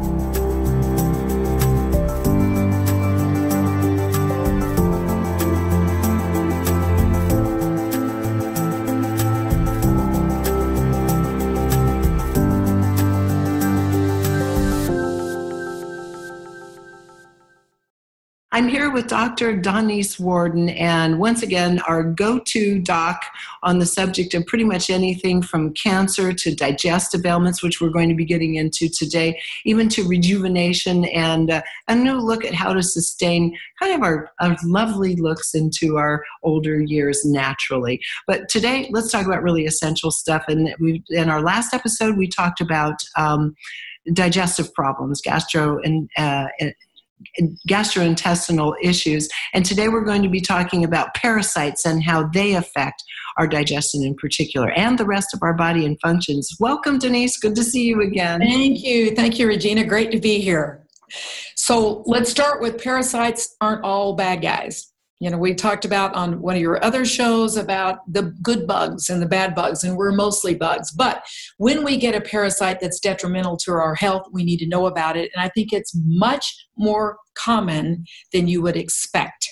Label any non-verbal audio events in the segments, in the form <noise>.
Bye. I'm here with Dr. Donese Worden, and once again, our go to doc on the subject of pretty much anything from cancer to digestive ailments, which we're going to be getting into today, even to rejuvenation and uh, a new look at how to sustain kind of our, our lovely looks into our older years naturally. But today, let's talk about really essential stuff. And we, in our last episode, we talked about um, digestive problems, gastro and uh, gastrointestinal issues. And today we're going to be talking about parasites and how they affect our digestion in particular and the rest of our body and functions. Welcome, Donese. Good to see you again. Thank you. Thank you, Regina. Great to be here. So let's start with parasites aren't all bad guys you know we talked about on one of your other shows about the good bugs and the bad bugs and we're mostly bugs. But when we get a parasite that's detrimental to our health we need to know about it. And i think it's much more common than you would expect.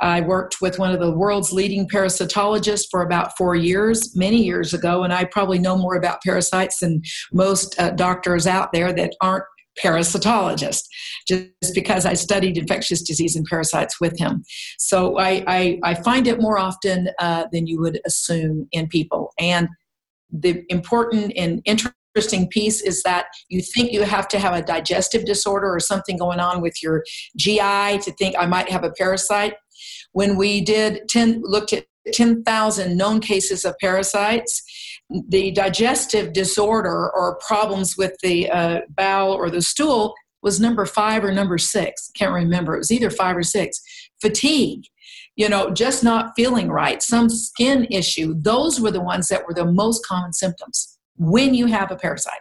I worked with one of the world's leading parasitologists for about four years, many years ago, and I probably know more about parasites than most uh, doctors out there that aren't parasitologist just because I studied infectious disease and parasites with him. So I, I, I find it more often uh, than you would assume in people. And the important and interesting piece is that you think you have to have a digestive disorder or something going on with your GI to think I might have a parasite. When we did 10, looked at 10,000 known cases of parasites, the digestive disorder or problems with the uh, bowel or the stool was number five or number six. Can't remember. It was either five or six. Fatigue, you know, just not feeling right, some skin issue. Those were the ones that were the most common symptoms when you have a parasite.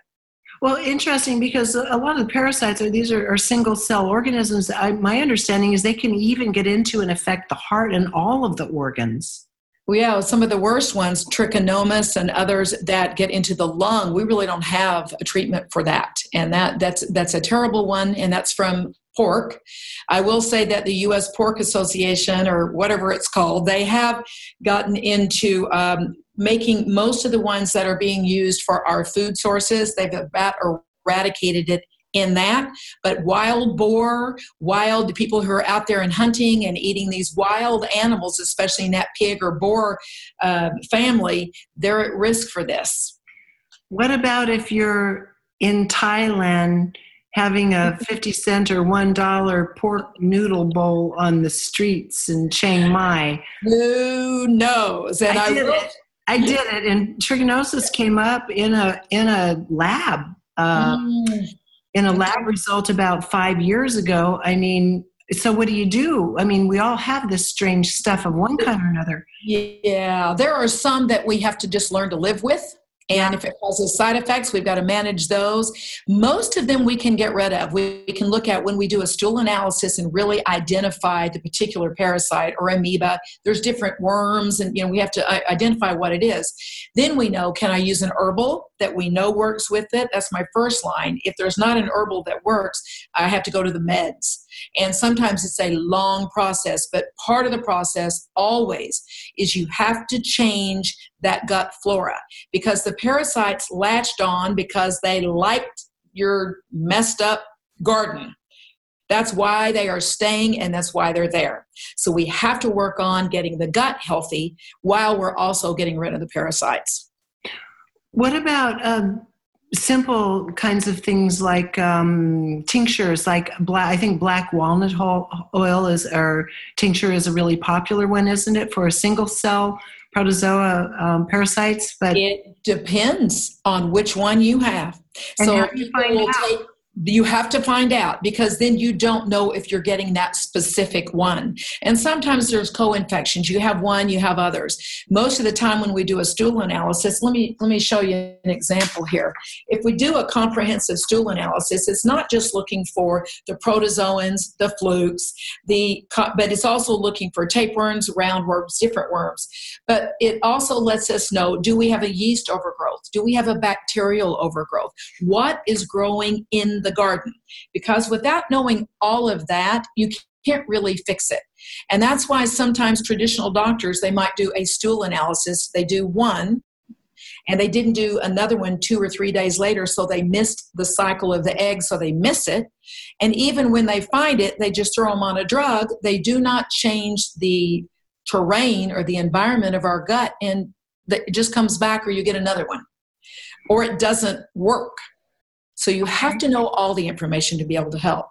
Well, interesting because a lot of the parasites are these are, are single cell organisms. I, my understanding is they can even get into and affect the heart and all of the organs. Well, yeah, some of the worst ones, trichomonas and others that get into the lung, we really don't have a treatment for that, and that that's that's a terrible one, and that's from pork. I will say that the U.S. Pork Association, or whatever it's called, they have gotten into um, making most of the ones that are being used for our food sources. They've about eradicated it in that. But wild boar, wild people who are out there and hunting and eating these wild animals, especially in that pig or boar uh, family, they're at risk for this. What about if you're in Thailand? having a <laughs> 50 cent or $1 pork noodle bowl on the streets in Chiang Mai. Who knows? And I, I did it. I did it, and trichinosis came up in a in a lab. Uh, mm in a lab result about five years ago. I mean, so what do you do? I mean, we all have this strange stuff of one kind or another. Yeah, there are some that we have to just learn to live with. And if it causes side effects, we've got to manage those. Most of them we can get rid of. We, can look at when we do a stool analysis and really identify the particular parasite or amoeba. There's different worms, and you know we have to uh, identify what it is. Then we know can I use an herbal that we know works with it? That's my first line. If there's not an herbal that works, I have to go to the meds. And sometimes it's a long process, but part of the process always is you have to change that gut flora because the parasites latched on because they liked your messed up garden. That's why they are staying and that's why they're there. So we have to work on getting the gut healthy while we're also getting rid of the parasites. What about um, simple kinds of things like um, tinctures, like black, I think black walnut oil is or tincture is a really popular one, isn't it, for a single cell protozoa um, parasites? But it depends on which one you have. So you find out? Take, you have to find out because then you don't know if you're getting that specific one. And sometimes there's co-infections. You have one, you have others. Most of the time when we do a stool analysis, let me let me show you an example here. If we do a comprehensive stool analysis, it's not just looking for the protozoans, the flukes, the but it's also looking for tapeworms, roundworms, different worms. But it also lets us know do we have a yeast overgrowth? Do we have a bacterial overgrowth? What is growing in the garden. Because without knowing all of that, you can't really fix it. And that's why sometimes traditional doctors, they might do a stool analysis. They do one, and they didn't do another one two or three days later, so they missed the cycle of the egg, so they miss it. And even when they find it, they just throw them on a drug. They do not change the terrain or the environment of our gut, and it just comes back, or you get another one, or it doesn't work. So you have to know all the information to be able to help.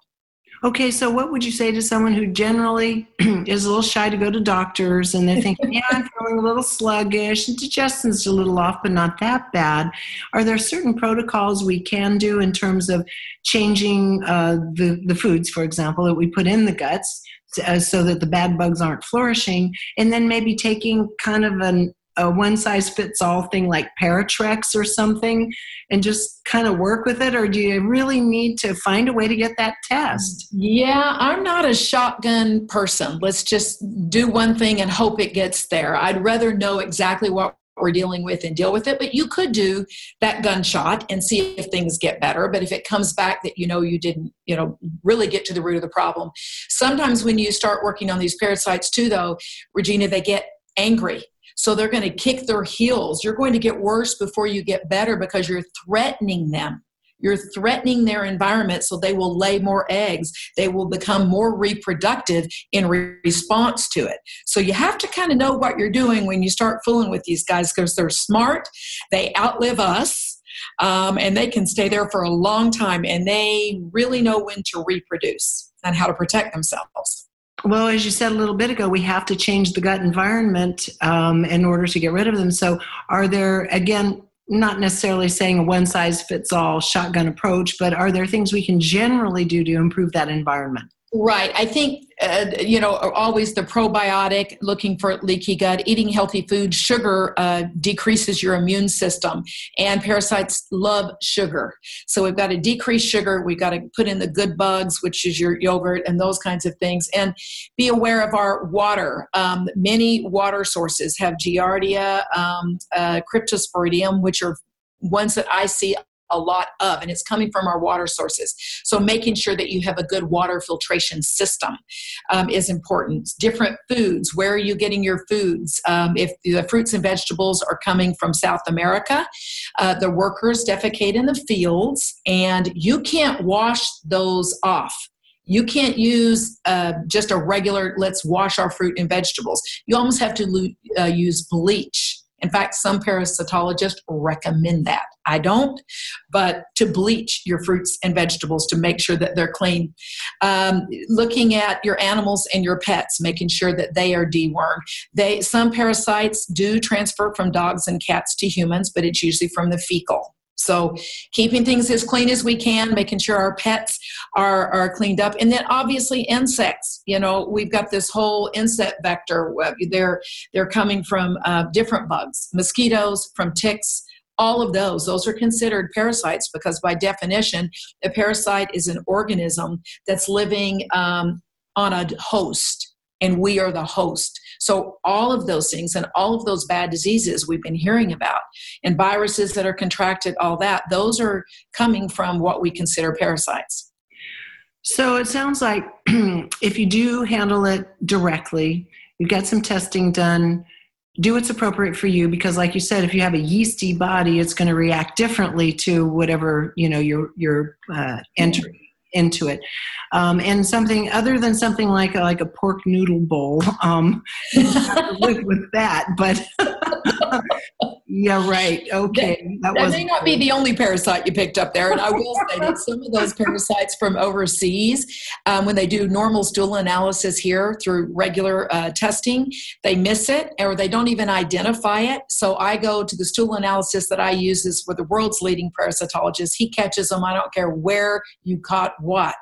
Okay, so what would you say to someone who generally <clears throat> is a little shy to go to doctors and they're thinking, yeah, I'm feeling a little sluggish digestion's a little off, but not that bad? Are there certain protocols we can do in terms of changing uh, the, the foods, for example, that we put in the guts uh, so that the bad bugs aren't flourishing? And then maybe taking kind of an a one size fits all thing like Paratrex or something and just kind of work with it? Or do you really need to find a way to get that test? Yeah, I'm not a shotgun person. Let's just do one thing and hope it gets there. I'd rather know exactly what we're dealing with and deal with it. But you could do that gunshot and see if things get better. But if it comes back that you know you didn't, you know, really get to the root of the problem, sometimes when you start working on these parasites too, though, Regina, they get angry so they're going to kick their heels. You're going to get worse before you get better because you're threatening them. You're threatening their environment so they will lay more eggs. They will become more reproductive in re- response to it. So you have to kind of know what you're doing when you start fooling with these guys because they're smart, they outlive us, um, and they can stay there for a long time and they really know when to reproduce and how to protect themselves. Well, as you said a little bit ago, we have to change the gut environment um, in order to get rid of them. So, are there, again, not necessarily saying a one size fits all shotgun approach, but are there things we can generally do to improve that environment? Right. I think, uh, you know, always the probiotic, looking for leaky gut, eating healthy food. Sugar uh, decreases your immune system, and parasites love sugar. So we've got to decrease sugar. We've got to put in the good bugs, which is your yogurt and those kinds of things, and be aware of our water. Um, many water sources have Giardia, um, uh, Cryptosporidium, which are ones that I see a lot of, and it's coming from our water sources. So making sure that you have a good water filtration system um, is important. Different foods, where are you getting your foods? Um, if the fruits and vegetables are coming from South America, uh, the workers defecate in the fields, and you can't wash those off. You can't use uh, just a regular, let's wash our fruit and vegetables. You almost have to uh, use bleach in fact, some parasitologists recommend that. I don't, but to bleach your fruits and vegetables to make sure that they're clean. Um, looking at your animals and your pets, making sure that they are dewormed. They some parasites do transfer from dogs and cats to humans, but it's usually from the fecal. So keeping things as clean as we can, making sure our pets are, are cleaned up. And then obviously insects, you know, we've got this whole insect vector. They're, they're coming from uh, different bugs, mosquitoes, from ticks, all of those those are considered parasites because by definition a parasite is an organism that's living um, on a host and we are the host so, all of those things and all of those bad diseases we've been hearing about and viruses that are contracted, all that, those are coming from what we consider parasites. So, it sounds like <clears throat> if you do handle it directly, you get some testing done, do what's appropriate for you because like you said if you have a yeasty body it's going to react differently to whatever you know you're you're uh, entering into it. Um, and something other than something like like a pork noodle bowl, um, <laughs> live with that. But <laughs> yeah, right. Okay, that, that may not be the only parasite you picked up there. And I will <laughs> say that some of those parasites from overseas, um, when they do normal stool analysis here through regular uh, testing, they miss it or they don't even identify it. So I go to the stool analysis that I use is for the world's leading parasitologist. He catches them. I don't care where you caught what,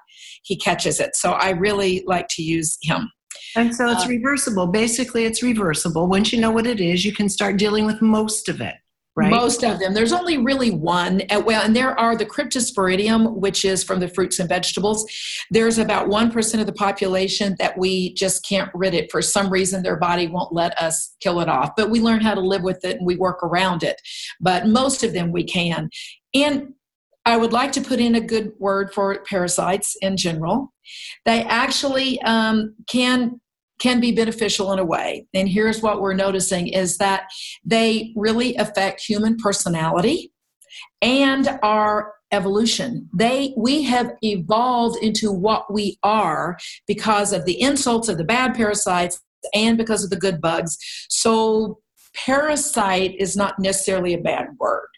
he catches it. So I really like to use him. And so it's uh, reversible. Basically, it's reversible. Once you know what it is, you can start dealing with most of it. Right? Most of them. There's only really one. Uh, well, and there are the cryptosporidium, which is from the fruits and vegetables. There's about 1% of the population that we just can't rid it. For some reason, their body won't let us kill it off. But we learn how to live with it and we work around it. But most of them we can. And I would like to put in a good word for parasites in general. They actually um, can can be beneficial in a way. And here's what we're noticing is that they really affect human personality and our evolution. They we have evolved into what we are because of the insults of the bad parasites and because of the good bugs. So parasite is not necessarily a bad word.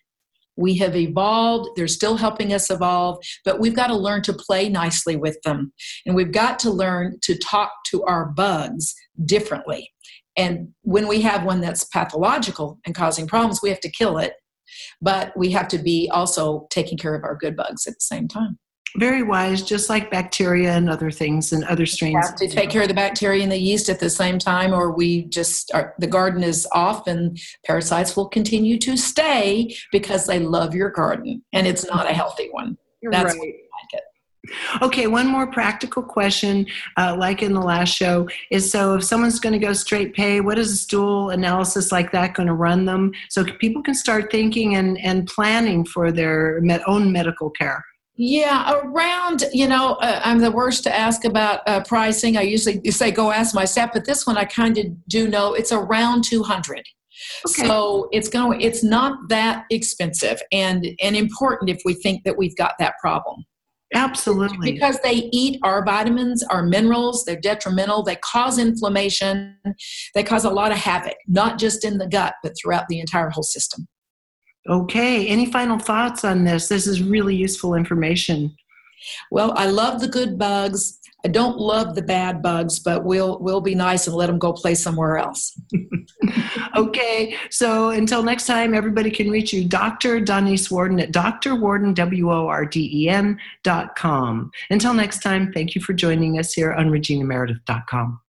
We have evolved, they're still helping us evolve, but we've got to learn to play nicely with them. And we've got to learn to talk to our bugs differently. And when we have one that's pathological and causing problems, we have to kill it. But we have to be also taking care of our good bugs at the same time. Very wise, just like bacteria and other things and other strains. We have to take care of the bacteria and the yeast at the same time, or we just are, the garden is off, and parasites will continue to stay because they love your garden, and it's not a healthy one. You're That's right. why we like it. Okay, one more practical question, uh, like in the last show, is so if someone's going to go straight pay, what is a stool analysis like that going to run them? So people can start thinking and, and planning for their med- own medical care. Yeah, around, you know, uh, I'm the worst to ask about uh, pricing. I usually say go ask my staff, but this one I kind of do know it's around 200. Okay. So it's going it's not that expensive and and important if we think that we've got that problem. Absolutely. Because they eat our vitamins, our minerals, they're detrimental, they cause inflammation, they cause a lot of havoc, not just in the gut, but throughout the entire whole system. Okay, any final thoughts on this? This is really useful information. Well, I love the good bugs. I don't love the bad bugs, but we'll we'll be nice and let them go play somewhere else. <laughs> Okay, so until next time, everybody can reach you, Dr. Donese Worden at drworden, W-O-R-D-E-N dot com. Until next time, thank you for joining us here on reginameredith.com.